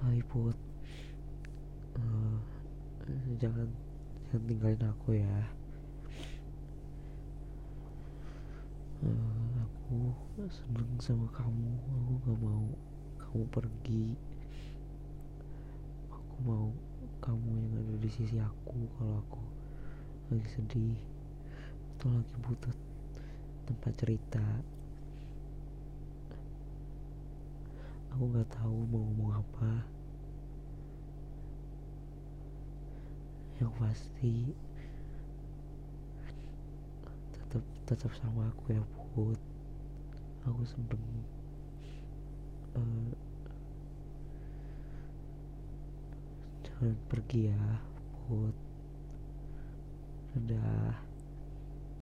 Hai Put. Uh, jangan jangan tinggalin aku ya. Uh, aku seneng sama kamu. Aku gak mau kamu pergi. Aku mau kamu yang ada di sisi aku kalau aku lagi sedih atau lagi butuh tempat cerita aku nggak tahu mau ngomong apa. Yang pasti tetap tetap sama aku ya put. Aku seneng uh, jangan pergi ya put. Dadah